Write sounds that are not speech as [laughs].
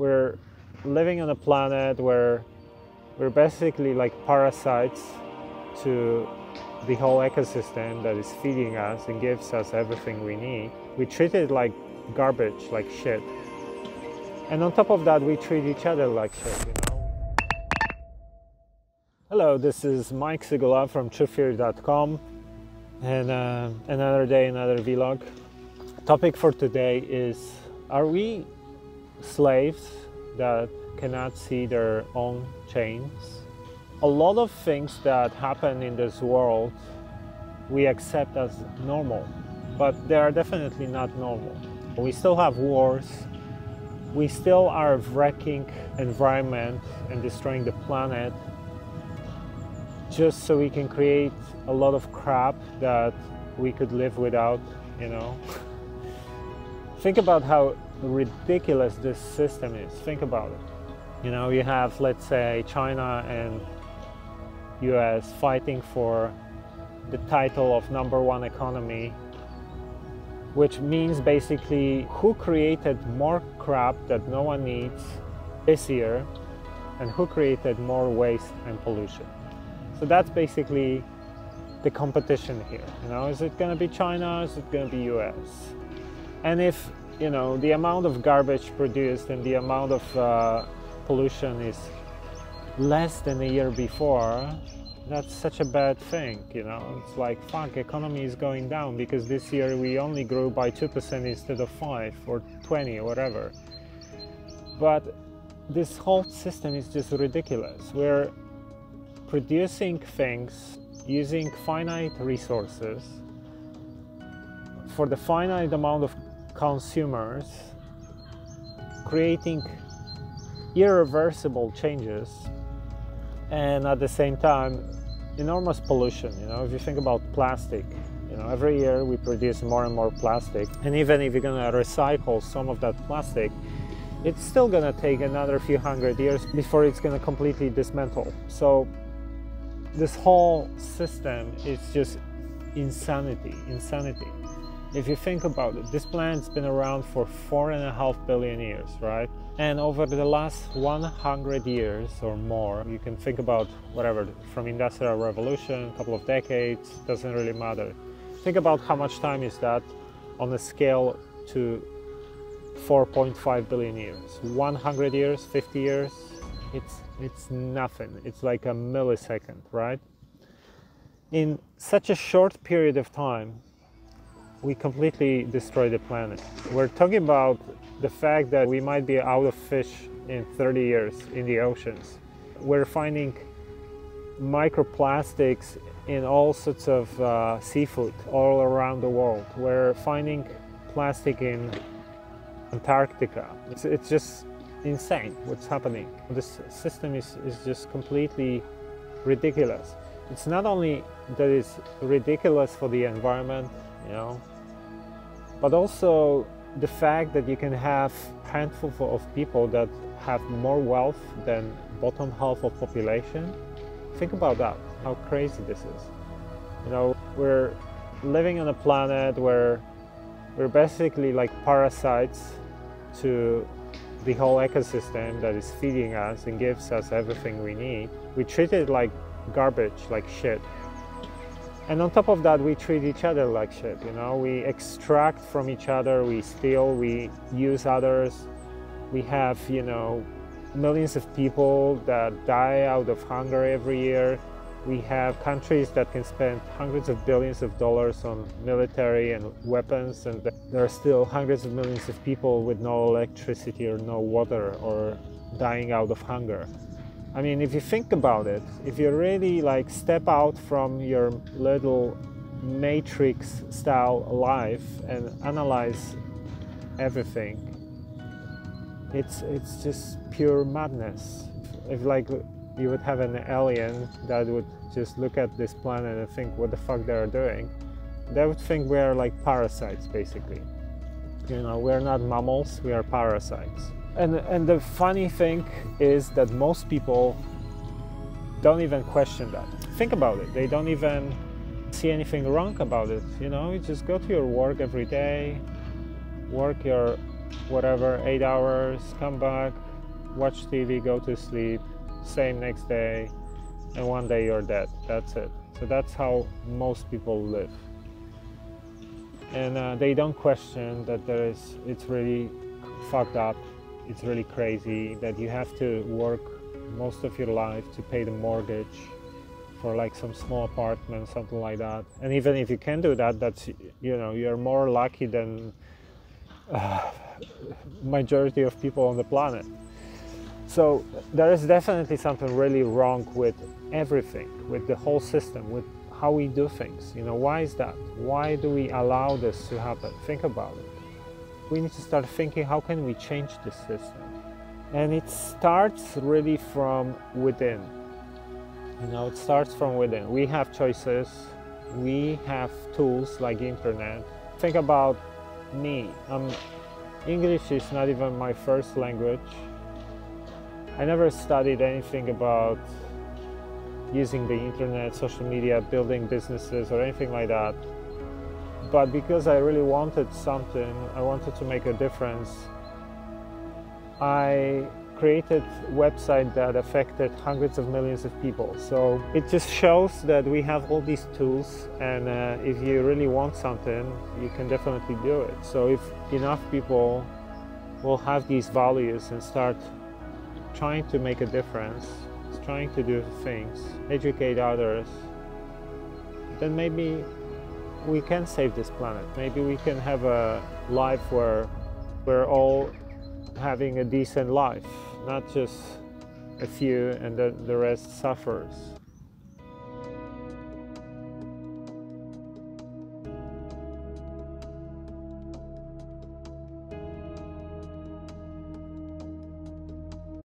we're living on a planet where we're basically like parasites to the whole ecosystem that is feeding us and gives us everything we need. We treat it like garbage, like shit. And on top of that, we treat each other like shit, you know? Hello, this is Mike Sygula from TrueFear.com and uh, another day, another vlog. Topic for today is Are we slaves that cannot see their own chains? A lot of things that happen in this world we accept as normal, but they are definitely not normal. We still have wars, we still are wrecking environment and destroying the planet just so we can create a lot of crap that we could live without, you know. [laughs] Think about how ridiculous this system is. Think about it. You know, you have, let's say, China and US fighting for the title of number one economy, which means basically who created more crap that no one needs this year and who created more waste and pollution. So that's basically the competition here. You know, is it going to be China? Is it going to be US? And if you know the amount of garbage produced and the amount of uh, pollution is less than a year before, that's such a bad thing. You know, it's like fuck, economy is going down because this year we only grew by two percent instead of five or twenty or whatever. But this whole system is just ridiculous. We're producing things using finite resources for the finite amount of consumers, creating irreversible changes, and at the same time, enormous pollution. You know, if you think about plastic, you know, every year we produce more and more plastic, and even if you're gonna recycle some of that plastic, it's still gonna take another few hundred years before it's gonna completely dismantle. So this whole system is just insanity, insanity. If you think about it, this planet's been around for four and a half billion years, right? And over the last 100 years or more, you can think about whatever, from industrial revolution, a couple of decades, doesn't really matter. Think about how much time is that on a scale to 4.5 billion years. 100 years, 50 years, it's it's nothing it's like a millisecond right in such a short period of time we completely destroy the planet we're talking about the fact that we might be out of fish in 30 years in the oceans we're finding microplastics in all sorts of uh, seafood all around the world we're finding plastic in antarctica it's, it's just insane what's happening. This system is, is just completely ridiculous. It's not only that it's ridiculous for the environment, you know, but also the fact that you can have handful of people that have more wealth than bottom half of population. Think about that, how crazy this is. You know, we're living on a planet where we're basically like parasites to the whole ecosystem that is feeding us and gives us everything we need, we treat it like garbage, like shit. And on top of that, we treat each other like shit, you know? We extract from each other, we steal, we use others. We have, you know, millions of people that die out of hunger every year. We have countries that can spend hundreds of billions of dollars on military and weapons, and there are still hundreds of millions of people with no electricity or no water or dying out of hunger. I mean, if you think about it, if you really like step out from your little matrix style life and analyze everything, it's it's just pure madness. If like you would have an alien that would just look at this planet and think what the fuck they are doing? They would think we are like parasites basically. You know we're not mammals we are parasites and and the funny thing is that most people don't even question that think about it they don't even see anything wrong about it you know you just go to your work every day work your whatever, eight hours, come back, watch TV, go to sleep, same next day, and one day you're dead. That's it. So that's how most people live. And uh, they don't question that there is, it's really fucked up, it's really crazy, that you have to work most of your life to pay the mortgage for like some small apartment, something like that. And even if you can do that, that's, you know, you're more lucky than uh, majority of people on the planet. So there is definitely something really wrong with everything, with the whole system, with how we do things. You know, why is that? Why do we allow this to happen? Think about it. We need to start thinking how can we change the system? And it starts really from within. You know, it starts from within. We have choices. We have tools like internet. Think about me. Um, English is not even my first language. I never studied anything about using the internet, social media, building businesses, or anything like that. But because I really wanted something, I wanted to make a difference, I created website that affected hundreds of millions of people. So it just shows that we have all these tools, and uh, if you really want something, you can definitely do it. So if enough people will have these values and start trying to make a difference, trying to do things, educate others, then maybe we can save this planet. Maybe we can have a life where we're all having a decent life, not just a few and the, the rest suffers.